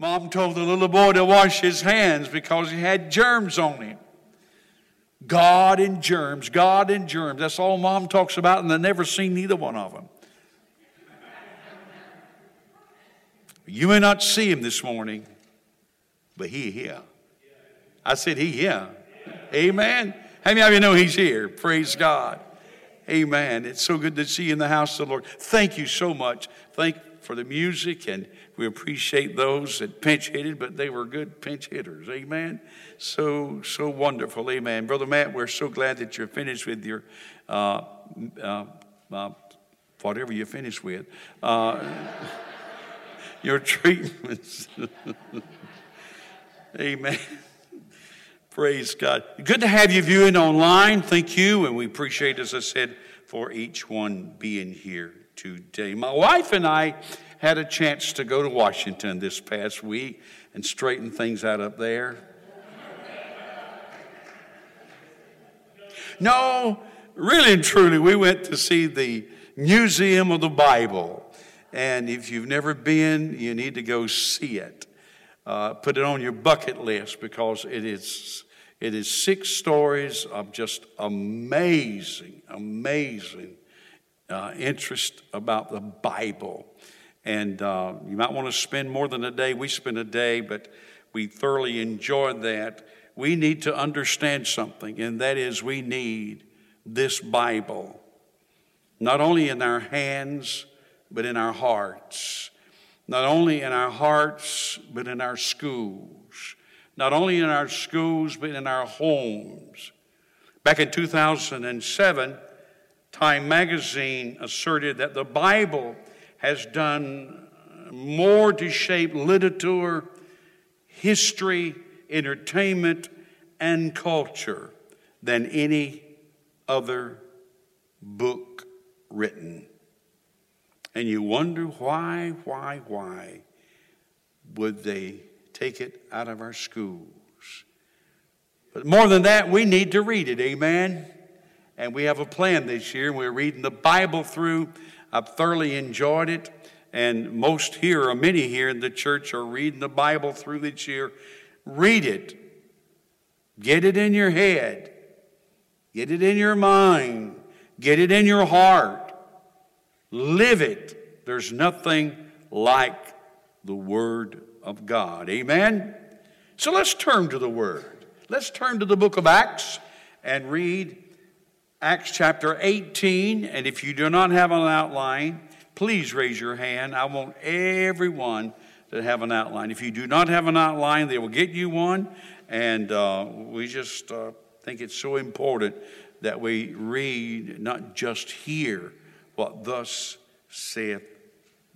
Mom told the little boy to wash his hands because he had germs on him. God and germs, God and germs. That's all mom talks about, and I've never seen neither one of them. You may not see him this morning, but he here. I said he here. Amen. How many of you know he's here? Praise God. Amen. It's so good to see you in the house of the Lord. Thank you so much. Thank for the music, and we appreciate those that pinch hitted, but they were good pinch hitters. Amen. So so wonderful. Amen. Brother Matt, we're so glad that you're finished with your uh, uh, uh, whatever you finished with. Uh, your treatments. Amen. Praise God. Good to have you viewing online. Thank you. And we appreciate, as I said, for each one being here today. My wife and I had a chance to go to Washington this past week and straighten things out up there. No, really and truly, we went to see the Museum of the Bible. And if you've never been, you need to go see it. Uh, put it on your bucket list because it is, it is six stories of just amazing, amazing uh, interest about the Bible. And uh, you might want to spend more than a day. We spent a day, but we thoroughly enjoyed that. We need to understand something, and that is we need this Bible, not only in our hands, but in our hearts. Not only in our hearts, but in our schools. Not only in our schools, but in our homes. Back in 2007, Time magazine asserted that the Bible has done more to shape literature, history, entertainment, and culture than any other book written. And you wonder why, why, why would they take it out of our schools? But more than that, we need to read it, amen? And we have a plan this year. We're reading the Bible through. I've thoroughly enjoyed it. And most here, or many here in the church, are reading the Bible through this year. Read it. Get it in your head. Get it in your mind. Get it in your heart. Live it. There's nothing like the Word of God. Amen? So let's turn to the Word. Let's turn to the book of Acts and read Acts chapter 18. And if you do not have an outline, please raise your hand. I want everyone to have an outline. If you do not have an outline, they will get you one. And uh, we just uh, think it's so important that we read, not just hear what thus saith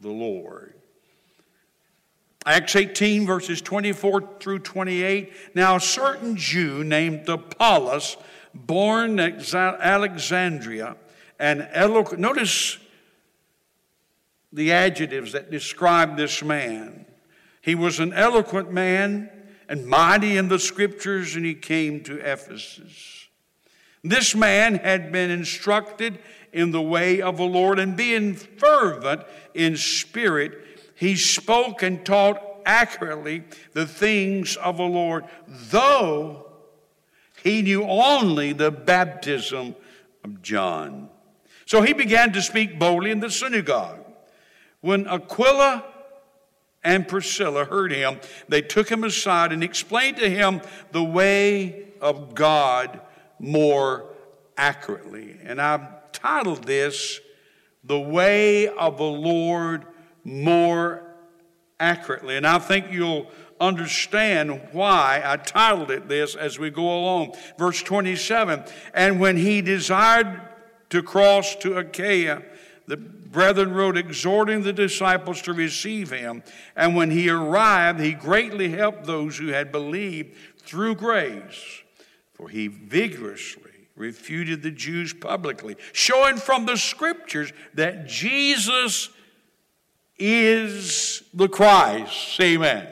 the Lord. Acts 18, verses 24 through 28. Now, a certain Jew named Apollos, born at Alexandria, and eloquent. Notice the adjectives that describe this man. He was an eloquent man and mighty in the scriptures, and he came to Ephesus. This man had been instructed in the way of the Lord, and being fervent in spirit, he spoke and taught accurately the things of the Lord, though he knew only the baptism of John. So he began to speak boldly in the synagogue. When Aquila and Priscilla heard him, they took him aside and explained to him the way of God more accurately. And I've titled this, The Way of the Lord More Accurately. And I think you'll understand why I titled it this as we go along. Verse 27 And when he desired to cross to Achaia, the brethren wrote, exhorting the disciples to receive him. And when he arrived, he greatly helped those who had believed through grace, for he vigorously refuted the Jews publicly, showing from the scriptures that Jesus is the Christ. Amen.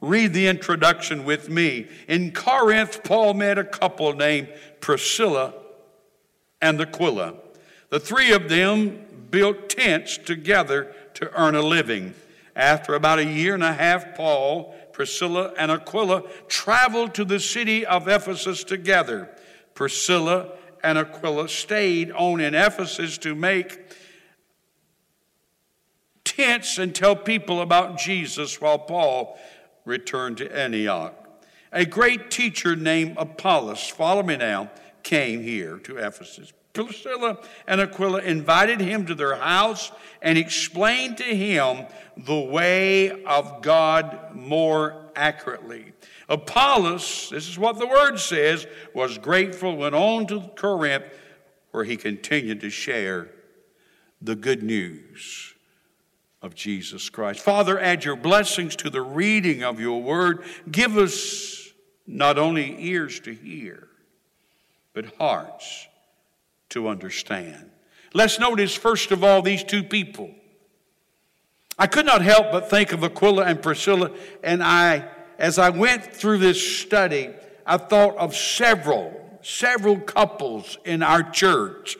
Read the introduction with me. In Corinth, Paul met a couple named Priscilla and Aquila. The three of them built tents together to earn a living. After about a year and a half, Paul, Priscilla, and Aquila traveled to the city of Ephesus together. Priscilla and Aquila stayed on in Ephesus to make and tell people about Jesus while Paul returned to Antioch. A great teacher named Apollos, follow me now, came here to Ephesus. Priscilla and Aquila invited him to their house and explained to him the way of God more accurately. Apollos, this is what the word says, was grateful, went on to Corinth, where he continued to share the good news of Jesus Christ. Father, add your blessings to the reading of your word. Give us not only ears to hear, but hearts to understand. Let's notice, first of all, these two people. I could not help but think of Aquila and Priscilla, and I, as I went through this study, I thought of several, several couples in our church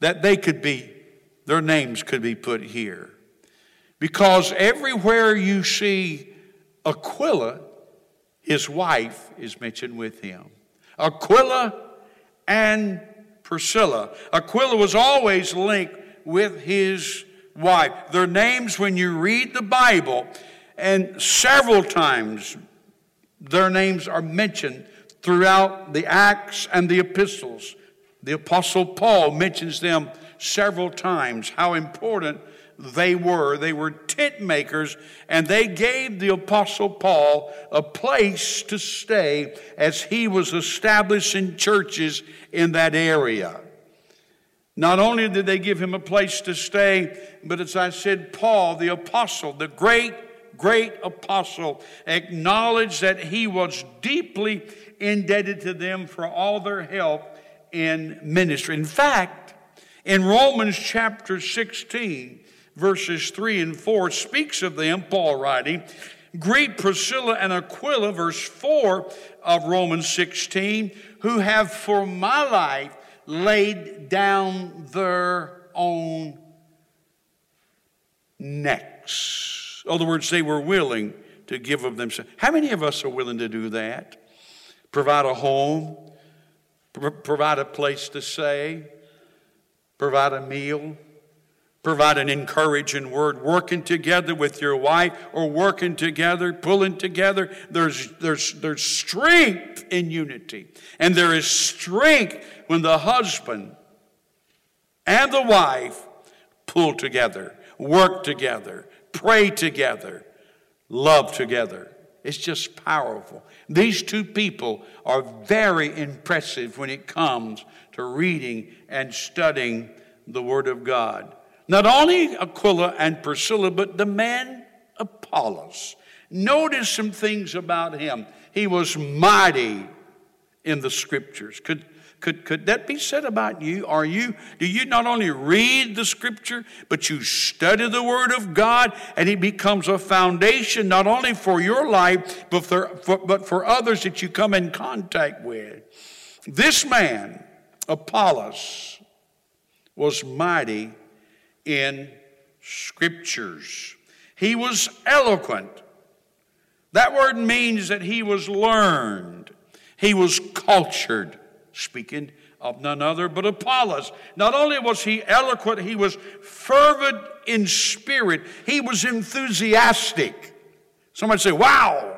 that they could be, their names could be put here. Because everywhere you see Aquila, his wife is mentioned with him. Aquila and Priscilla. Aquila was always linked with his wife. Their names, when you read the Bible, and several times their names are mentioned throughout the Acts and the epistles. The Apostle Paul mentions them several times, how important they were. They were tent makers, and they gave the Apostle Paul a place to stay as he was establishing churches in that area. Not only did they give him a place to stay, but as I said, Paul, the apostle, the great, great apostle, acknowledged that he was deeply indebted to them for all their help in ministry. In fact, in Romans chapter 16, verses 3 and 4 speaks of them, Paul writing, Greet Priscilla and Aquila, verse 4 of Romans 16, who have for my life laid down their own necks. In other words, they were willing to give of themselves. How many of us are willing to do that? Provide a home, provide a place to stay, provide a meal Provide an encouraging word, working together with your wife or working together, pulling together. There's, there's, there's strength in unity. And there is strength when the husband and the wife pull together, work together, pray together, love together. It's just powerful. These two people are very impressive when it comes to reading and studying the Word of God. Not only Aquila and Priscilla, but the man Apollos. Notice some things about him. He was mighty in the scriptures. Could, could, could that be said about you? Are you, do you not only read the scripture, but you study the word of God and it becomes a foundation not only for your life, but for, for, but for others that you come in contact with? This man, Apollos, was mighty in scriptures. He was eloquent. That word means that he was learned, he was cultured, speaking of none other but Apollos. Not only was he eloquent, he was fervent in spirit, he was enthusiastic. Somebody say, Wow!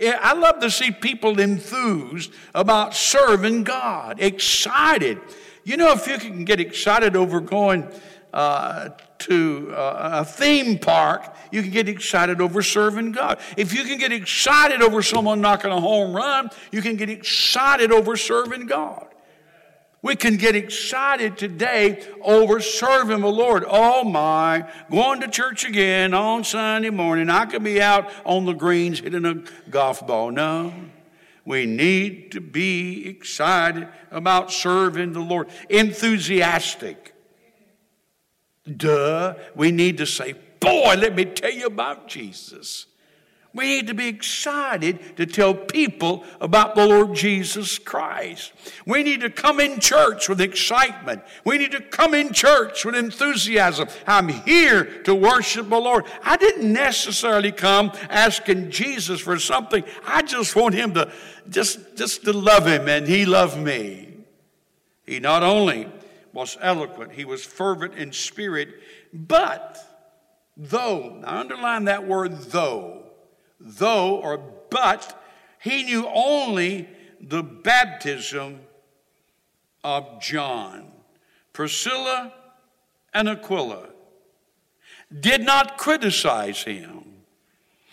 I love to see people enthused about serving God, excited. You know, if you can get excited over going uh, to uh, a theme park, you can get excited over serving God. If you can get excited over someone knocking a home run, you can get excited over serving God. We can get excited today over serving the Lord. Oh my, going to church again on Sunday morning. I could be out on the greens hitting a golf ball. No. We need to be excited about serving the Lord, enthusiastic. Duh. We need to say, Boy, let me tell you about Jesus. We need to be excited to tell people about the Lord Jesus Christ. We need to come in church with excitement. We need to come in church with enthusiasm. I'm here to worship the Lord. I didn't necessarily come asking Jesus for something. I just want him to just, just to love him and he loved me. He not only was eloquent, he was fervent in spirit, but though, now underline that word though though or but he knew only the baptism of John. Priscilla and Aquila did not criticize him.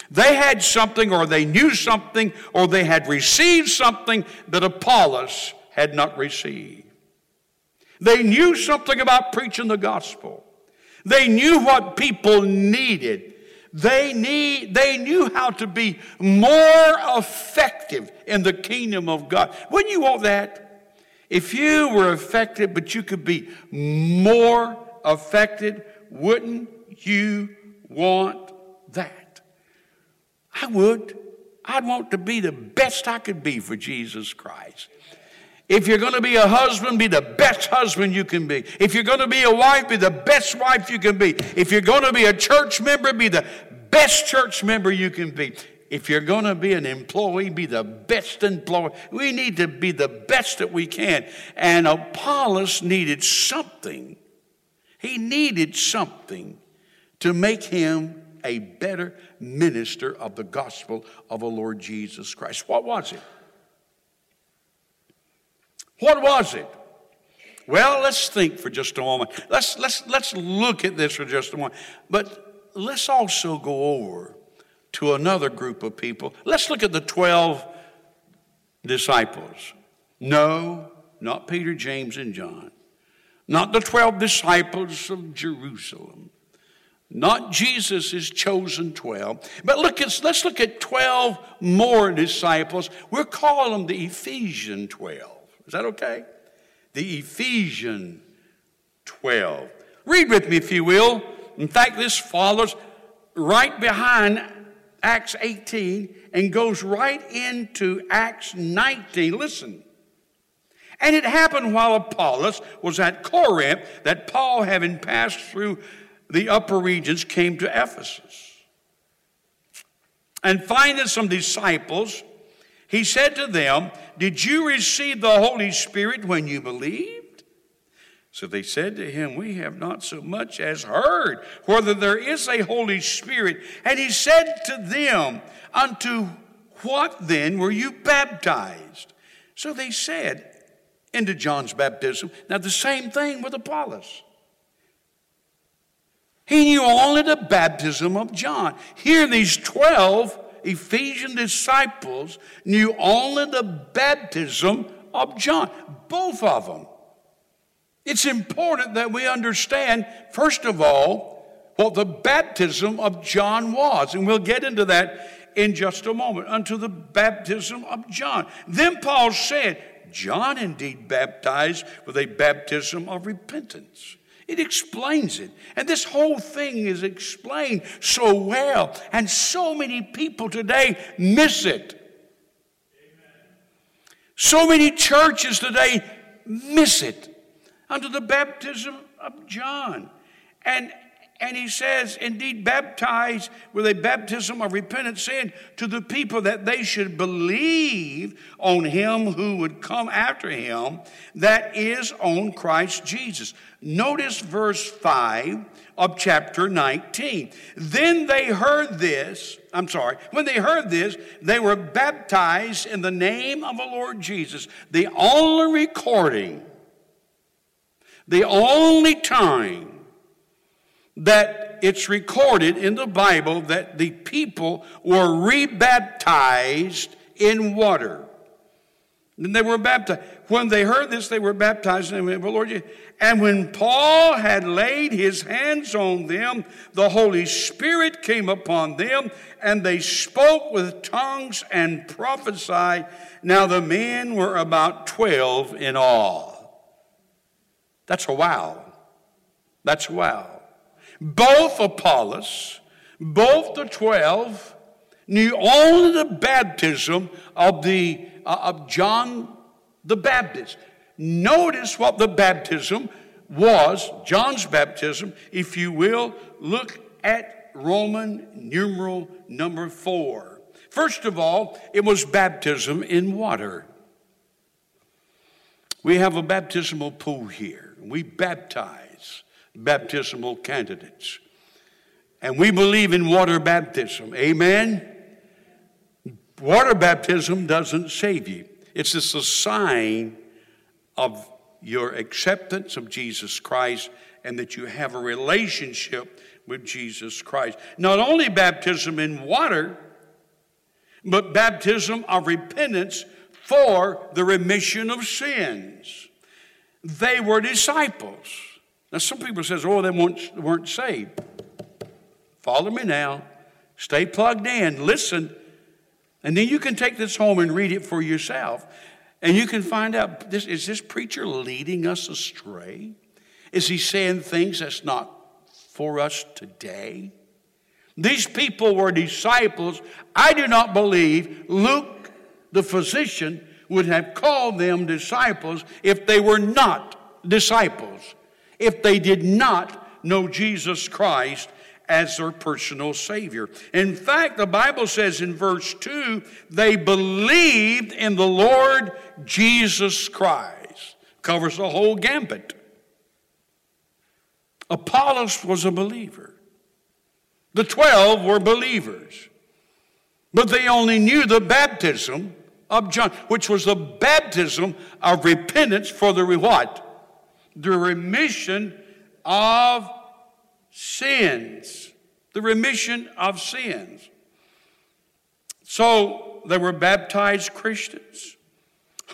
They had something, or they knew something, or they had received something that Apollos had not received. They knew something about preaching the gospel. They knew what people needed. They, need, they knew how to be more effective in the kingdom of God. Wouldn't you want that? If you were effective, but you could be more effective, wouldn't you want that? I would. I'd want to be the best I could be for Jesus Christ. If you're going to be a husband, be the best husband you can be. If you're going to be a wife, be the best wife you can be. If you're going to be a church member, be the best church member you can be. If you're going to be an employee, be the best employee. We need to be the best that we can. And Apollos needed something. He needed something to make him a better minister of the gospel of the Lord Jesus Christ. What was it? What was it? Well, let's think for just a moment. Let's, let's, let's look at this for just a moment. But let's also go over to another group of people. Let's look at the 12 disciples. No, not Peter, James, and John. Not the 12 disciples of Jerusalem. Not Jesus' chosen 12. But look at, let's look at 12 more disciples. We're calling them the Ephesian 12. Is that okay? The Ephesian 12. Read with me, if you will. In fact, this follows right behind Acts 18 and goes right into Acts 19. Listen. And it happened while Apollos was at Corinth that Paul, having passed through the upper regions, came to Ephesus. And finding some disciples, he said to them, Did you receive the Holy Spirit when you believed? So they said to him, We have not so much as heard whether there is a Holy Spirit. And he said to them, Unto what then were you baptized? So they said, Into John's baptism. Now, the same thing with Apollos. He knew only the baptism of John. Here, these 12 Ephesian disciples knew only the baptism of John, both of them. It's important that we understand, first of all, what the baptism of John was. And we'll get into that in just a moment, unto the baptism of John. Then Paul said, John indeed baptized with a baptism of repentance. It explains it. And this whole thing is explained so well. And so many people today miss it. So many churches today miss it under the baptism of John. And and he says, indeed, baptize with a baptism of repentant sin to the people that they should believe on him who would come after him, that is, on Christ Jesus. Notice verse 5 of chapter 19. Then they heard this, I'm sorry, when they heard this, they were baptized in the name of the Lord Jesus. The only recording, the only time that it's recorded in the Bible that the people were rebaptized in water. And they were baptized. When they heard this, they were baptized in the name of the Lord. And when Paul had laid his hands on them, the Holy Spirit came upon them, and they spoke with tongues and prophesied. Now the men were about 12 in all. That's a wow. That's a wow. Both Apollos, both the 12, knew only the baptism of, the, uh, of John the Baptist. Notice what the baptism was, John's baptism, if you will, look at Roman numeral number four. First of all, it was baptism in water. We have a baptismal pool here. We baptize baptismal candidates. And we believe in water baptism. Amen? Water baptism doesn't save you, it's just a sign of your acceptance of Jesus Christ and that you have a relationship with Jesus Christ. Not only baptism in water, but baptism of repentance for the remission of sins. They were disciples. Now, some people says, "Oh, they weren't, saved." Follow me now. Stay plugged in. Listen, and then you can take this home and read it for yourself, and you can find out: this, is this preacher leading us astray? Is he saying things that's not for us today? These people were disciples. I do not believe Luke, the physician, would have called them disciples if they were not disciples, if they did not know Jesus Christ as their personal Savior. In fact, the Bible says in verse 2 they believed in the Lord Jesus Christ. Covers the whole gambit. Apollos was a believer. The 12 were believers. But they only knew the baptism of John, which was the baptism of repentance for the what? The remission of sins. The remission of sins. So they were baptized Christians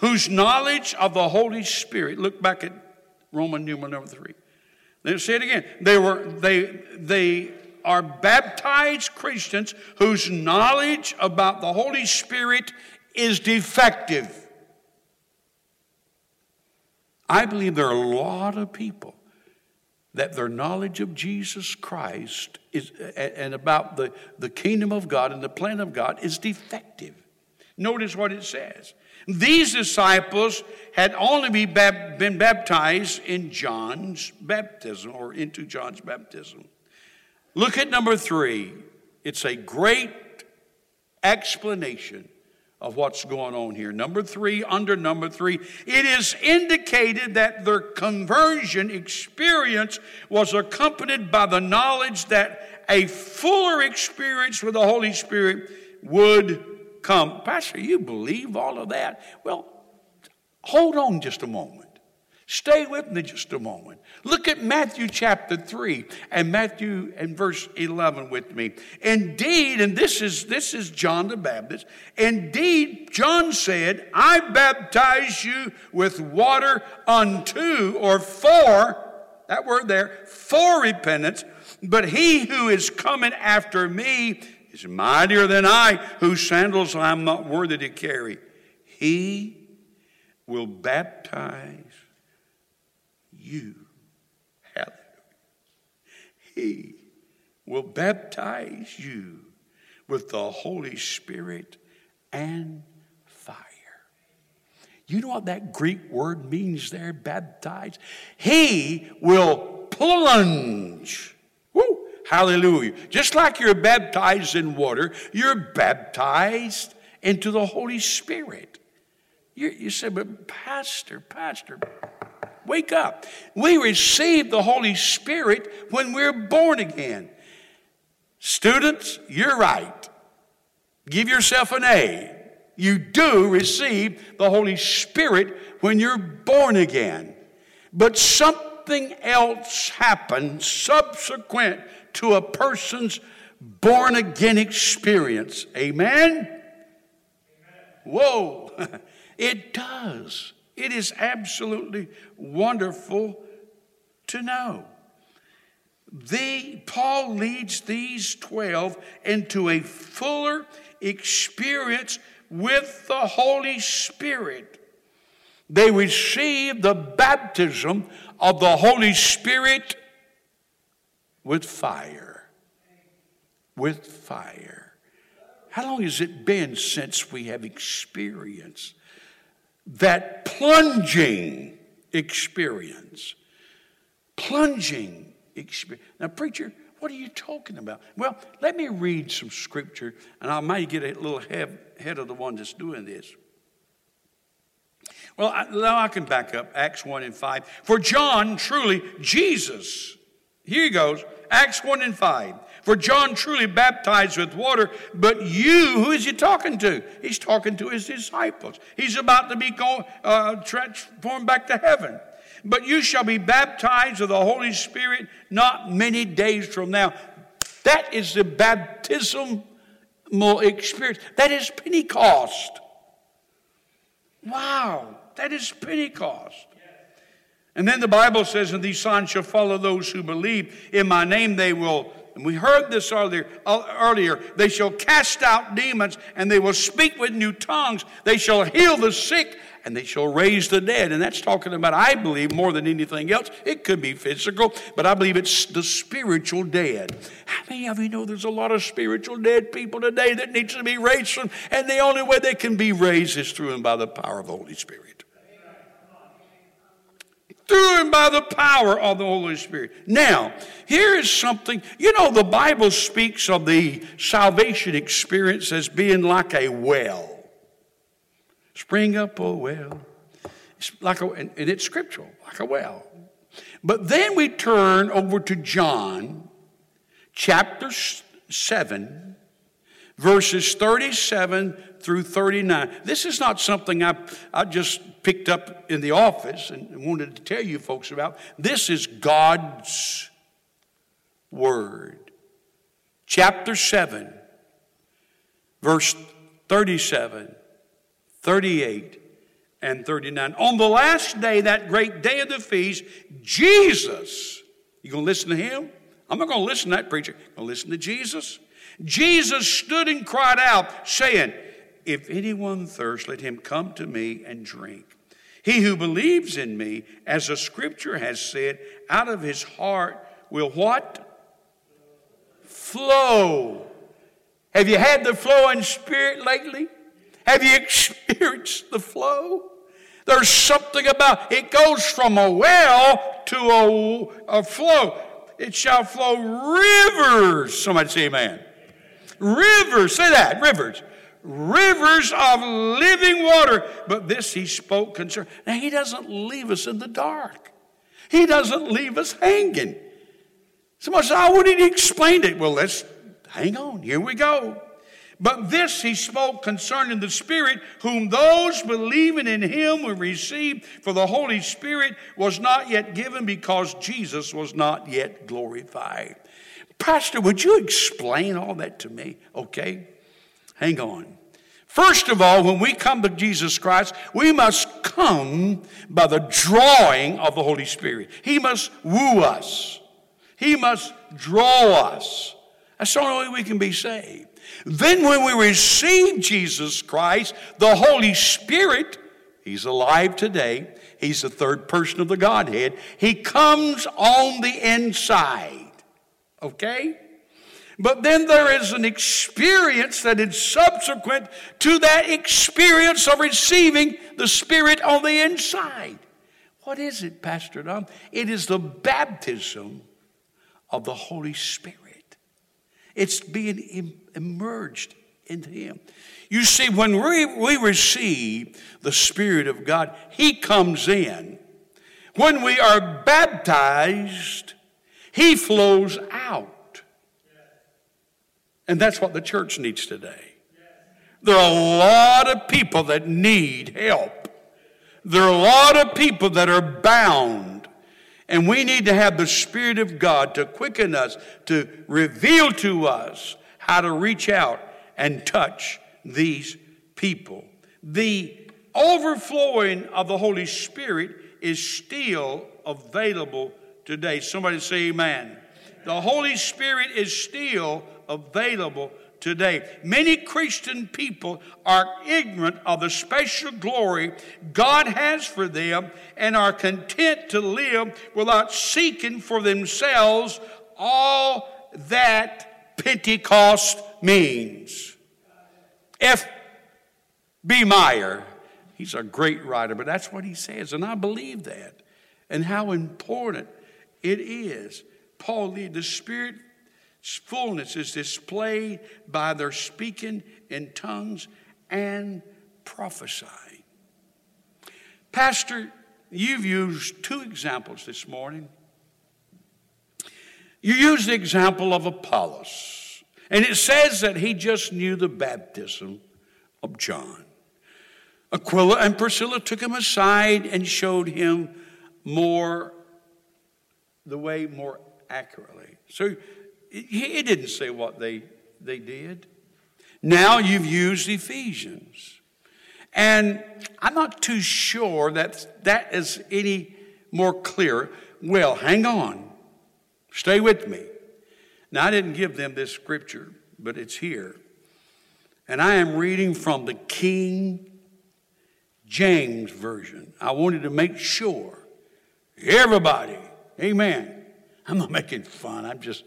whose knowledge of the Holy Spirit, look back at Roman numeral number three. Let's say it again. They were they they are baptized Christians whose knowledge about the Holy Spirit is defective. I believe there are a lot of people that their knowledge of Jesus Christ is, and about the, the kingdom of God and the plan of God is defective. Notice what it says. These disciples had only be been baptized in John's baptism or into John's baptism. Look at number three. It's a great explanation of what's going on here. Number three, under number three, it is indicated that their conversion experience was accompanied by the knowledge that a fuller experience with the Holy Spirit would come. Pastor, you believe all of that? Well, hold on just a moment. Stay with me just a moment. Look at Matthew chapter 3 and Matthew and verse 11 with me. Indeed, and this is this is John the Baptist. Indeed, John said, "I baptize you with water unto or for that word there, for repentance, but he who is coming after me is mightier than I, whose sandals I am not worthy to carry. He will baptize you. Hallelujah. He will baptize you with the Holy Spirit and fire. You know what that Greek word means there, baptize? He will plunge. Woo, hallelujah. Just like you're baptized in water, you're baptized into the Holy Spirit. You, you say, but Pastor, Pastor, Wake up. We receive the Holy Spirit when we're born again. Students, you're right. Give yourself an A. You do receive the Holy Spirit when you're born again. But something else happens subsequent to a person's born again experience. Amen? Amen. Whoa, it does. It is absolutely wonderful to know. The, Paul leads these 12 into a fuller experience with the Holy Spirit. They receive the baptism of the Holy Spirit with fire. With fire. How long has it been since we have experienced that plunging experience? Plunging experience. Now, preacher, what are you talking about? Well, let me read some scripture, and I may get a little ahead of the one that's doing this. Well, I, now I can back up Acts 1 and 5. For John, truly, Jesus, here he goes, Acts 1 and 5. For John truly baptized with water, but you, who is he talking to? He's talking to his disciples. He's about to be going, uh, transformed back to heaven. But you shall be baptized with the Holy Spirit not many days from now. That is the baptismal experience. That is Pentecost. Wow, that is Pentecost. And then the Bible says, And these signs shall follow those who believe. In my name they will, and we heard this earlier, uh, earlier, they shall cast out demons, and they will speak with new tongues. They shall heal the sick, and they shall raise the dead. And that's talking about, I believe, more than anything else. It could be physical, but I believe it's the spiritual dead. How many of you know there's a lot of spiritual dead people today that needs to be raised from, and the only way they can be raised is through and by the power of the Holy Spirit. Through and by the power of the Holy Spirit. Now, here is something, you know, the Bible speaks of the salvation experience as being like a well. Spring up a well. It's like a, and it's scriptural, like a well. But then we turn over to John chapter 7, verses 37 through 39. This is not something I, I just picked up in the office and wanted to tell you folks about. This is God's Word. Chapter 7, verse 37 38 and 39. On the last day, that great day of the feast, Jesus, you gonna listen to him? I'm not gonna listen to that preacher. I'm gonna listen to Jesus. Jesus stood and cried out, saying, If anyone thirsts, let him come to me and drink. He who believes in me, as the scripture has said, out of his heart will what? Flow. Have you had the flowing spirit lately? Have you experienced the flow? There's something about it goes from a well to a, a flow. It shall flow rivers. Somebody say amen. Rivers, say that, rivers. Rivers of living water. But this he spoke concerning. Now he doesn't leave us in the dark. He doesn't leave us hanging. Somebody said, "I wouldn't explain it." Well, let's hang on. Here we go. But this he spoke concerning the Spirit, whom those believing in him will receive, for the Holy Spirit was not yet given because Jesus was not yet glorified. Pastor, would you explain all that to me? Okay, hang on. First of all, when we come to Jesus Christ, we must come by the drawing of the Holy Spirit. He must woo us, He must draw us. That's the only way we can be saved. Then, when we receive Jesus Christ, the Holy Spirit, He's alive today. He's the third person of the Godhead. He comes on the inside. Okay? But then there is an experience that is subsequent to that experience of receiving the Spirit on the inside. What is it, Pastor Don? It is the baptism of the Holy Spirit. It's being emerged into Him. You see, when we, we receive the Spirit of God, He comes in. When we are baptized, He flows out. And that's what the church needs today. There are a lot of people that need help. There are a lot of people that are bound and we need to have the Spirit of God to quicken us, to reveal to us how to reach out and touch these people. The overflowing of the Holy Spirit is still available today. Somebody say amen. The Holy Spirit is still available today. Many Christian people are ignorant of the special glory God has for them and are content to live without seeking for themselves all that Pentecost means. F. B. Meyer, he's a great writer, but that's what he says, and I believe that. And how important it is. Paul, the Spirit's fullness is displayed by their speaking in tongues and prophesying. Pastor, you've used two examples this morning. You used the example of Apollos, and it says that he just knew the baptism of John. Aquila and Priscilla took him aside and showed him more, the way more accurately. So he didn't say what they, they did. Now you've used Ephesians. And I'm not too sure that that is any more clear. Well, hang on. Stay with me. Now, I didn't give them this scripture, but it's here. And I am reading from the King James Version. I wanted to make sure everybody, amen. I'm not making fun, I'm just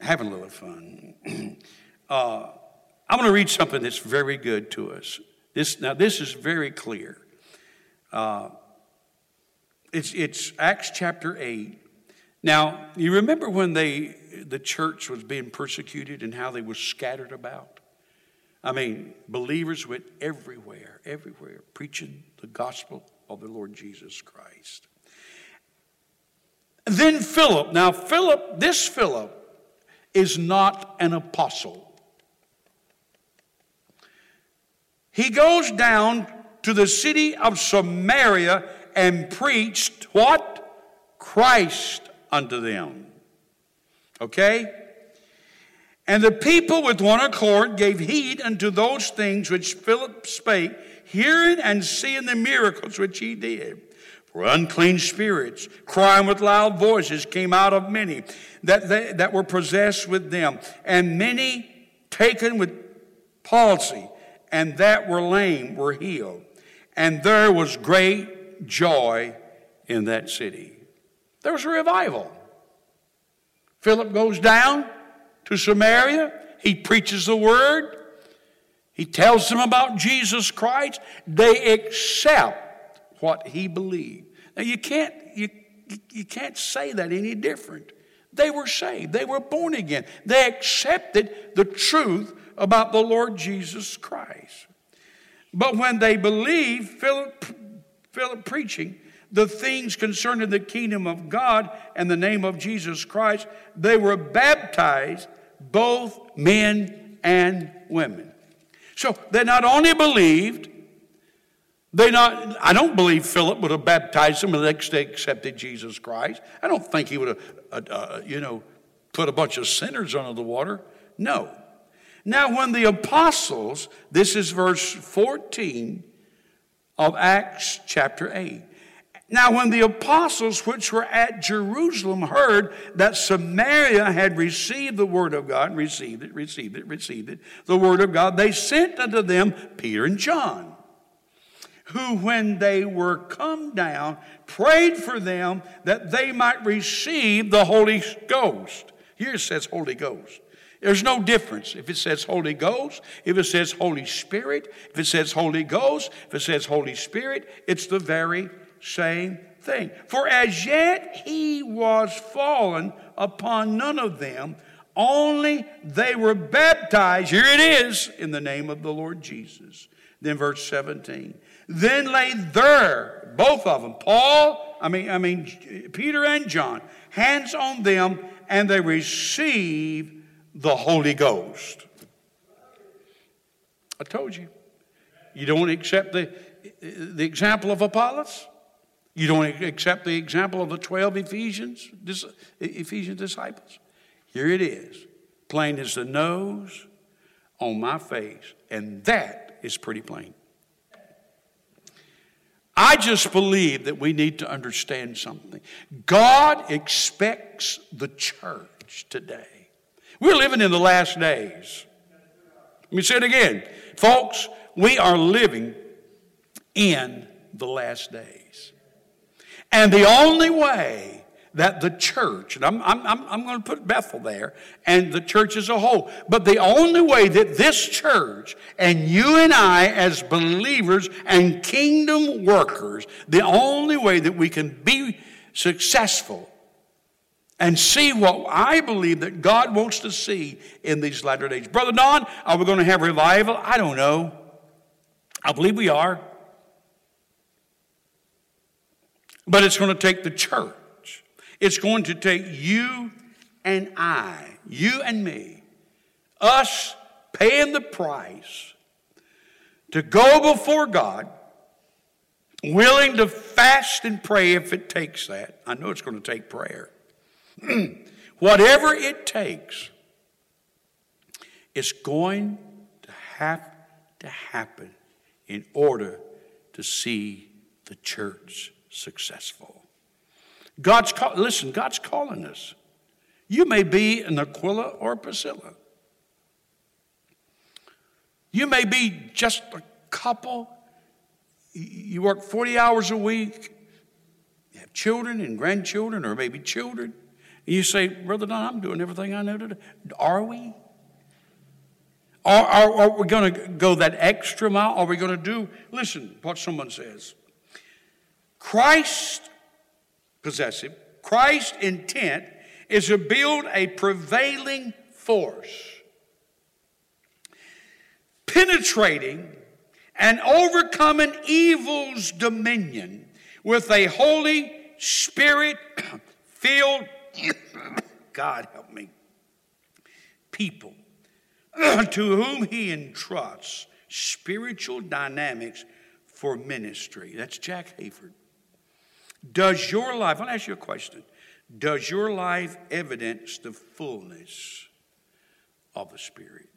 having a little fun. uh, I'm going to read something that's very good to us. This, now, this is very clear. Uh, it's, it's Acts chapter 8. Now, you remember when they, the church was being persecuted and how they were scattered about? I mean, believers went everywhere, everywhere, preaching the gospel of the Lord Jesus Christ. Then Philip, now Philip, this Philip is not an apostle. He goes down to the city of Samaria and preached what? Christ unto them. Okay? And the people with one accord gave heed unto those things which Philip spake, hearing and seeing the miracles which he did. For unclean spirits, crying with loud voices, came out of many that, they, that were possessed with them, and many taken with palsy, and that were lame were healed. And there was great joy in that city. There was a revival. Philip goes down to Samaria. He preaches the word. He tells them about Jesus Christ. They accept what he believed. Now you can't you, you can't say that any different. They were saved. They were born again. They accepted the truth about the Lord Jesus Christ. But when they believed Philip, Philip preaching the things concerning the kingdom of God and the name of Jesus Christ, they were baptized both men and women. So they not only believed, they not, I don't believe Philip would have baptized them the next day accepted Jesus Christ. I don't think he would have, uh, uh, you know, put a bunch of sinners under the water. No. Now, when the apostles, this is verse 14 of Acts chapter 8. Now, when the apostles which were at Jerusalem heard that Samaria had received the word of God, received it, received it, received it, the word of God, they sent unto them Peter and John, who, when they were come down, prayed for them that they might receive the Holy Ghost. Here it says Holy Ghost. There's no difference if it says Holy Ghost, if it says Holy Spirit, if it says Holy Ghost, if it says Holy Spirit, it's the very same thing. For as yet he was fallen upon none of them, only they were baptized, here it is, in the name of the Lord Jesus. Then verse 17. Then lay there, both of them, Paul, I mean, I mean, Peter and John, hands on them, and they receive the Holy Ghost. I told you. You don't accept the, the example of Apollos? You don't accept the example of the 12 Ephesians, Ephesian disciples? Here it is, plain as the nose on my face, and that is pretty plain. I just believe that we need to understand something. God expects the church today. We're living in the last days. Let me say it again. Folks, we are living in the last days. And the only way that the church, and I'm, I'm, I'm, I'm going to put Bethel there, and the church as a whole, but the only way that this church and you and I, as believers and kingdom workers, the only way that we can be successful and see what I believe that God wants to see in these latter days. Brother Don, are we going to have revival? I don't know. I believe we are. But it's going to take the church it's going to take you and I, you and me, us paying the price to go before God, willing to fast and pray if it takes that. I know it's going to take prayer. Whatever it takes, it's going to have to happen in order to see the church successful. God's call, listen, God's calling us. You may be an Aquila or a Priscilla. You may be just a couple. You work 40 hours a week. You have children and grandchildren, or maybe children. And you say, Brother Don, I'm doing everything I know to do. Are we? Are, are, are we going to go that extra mile? Are we going to do, listen, what someone says. Christ possessive. Christ's intent is to build a prevailing force, penetrating and overcoming evil's dominion with a Holy Spirit filled, God help me, people to whom he entrusts spiritual dynamics for ministry. That's Jack Hayford. Does your life, I'll ask you a question. Does your life evidence the fullness of the Spirit?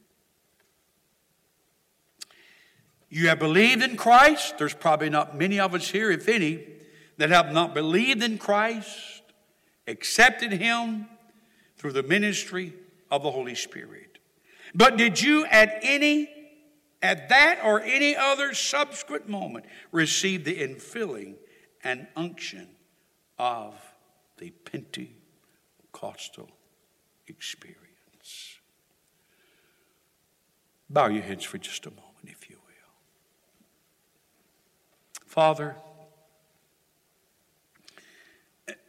You have believed in Christ. There's probably not many of us here, if any, that have not believed in Christ, accepted Him through the ministry of the Holy Spirit. But did you at any, at that or any other subsequent moment, receive the infilling and unction of the Pentecostal experience. Bow your heads for just a moment, if you will. Father,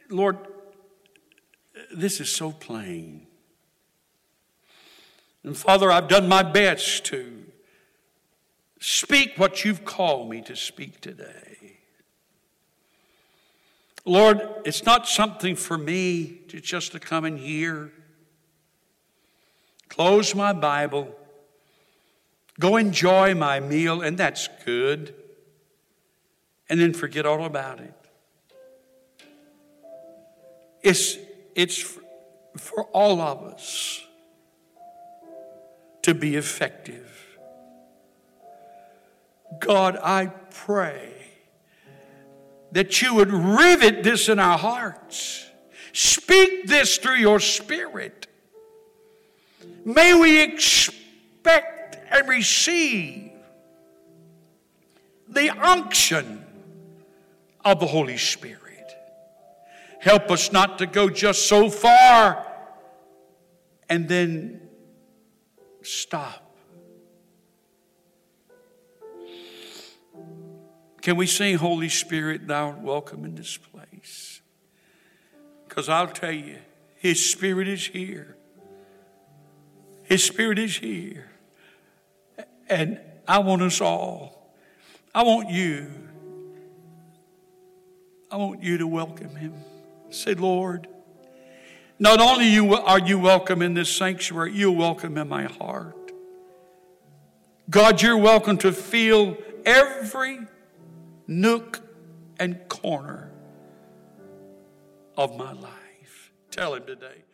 Lord, this is so plain. And Father, I've done my best to speak what you've called me to speak today. Lord, it's not something for me to just to come in here, close my Bible, go enjoy my meal, and that's good, and then forget all about it. It's, it's for all of us to be effective. God, I pray that you would rivet this in our hearts. Speak this through your spirit. May we expect and receive the unction of the Holy Spirit. Help us not to go just so far and then stop. Can we sing, Holy Spirit, thou art welcome in this place? Because I'll tell you, His Spirit is here. His Spirit is here. And I want us all, I want you, I want you to welcome Him. Say, Lord, not only you are you welcome in this sanctuary, you're welcome in my heart. God, you're welcome to feel every nook and corner of my life. Tell him today.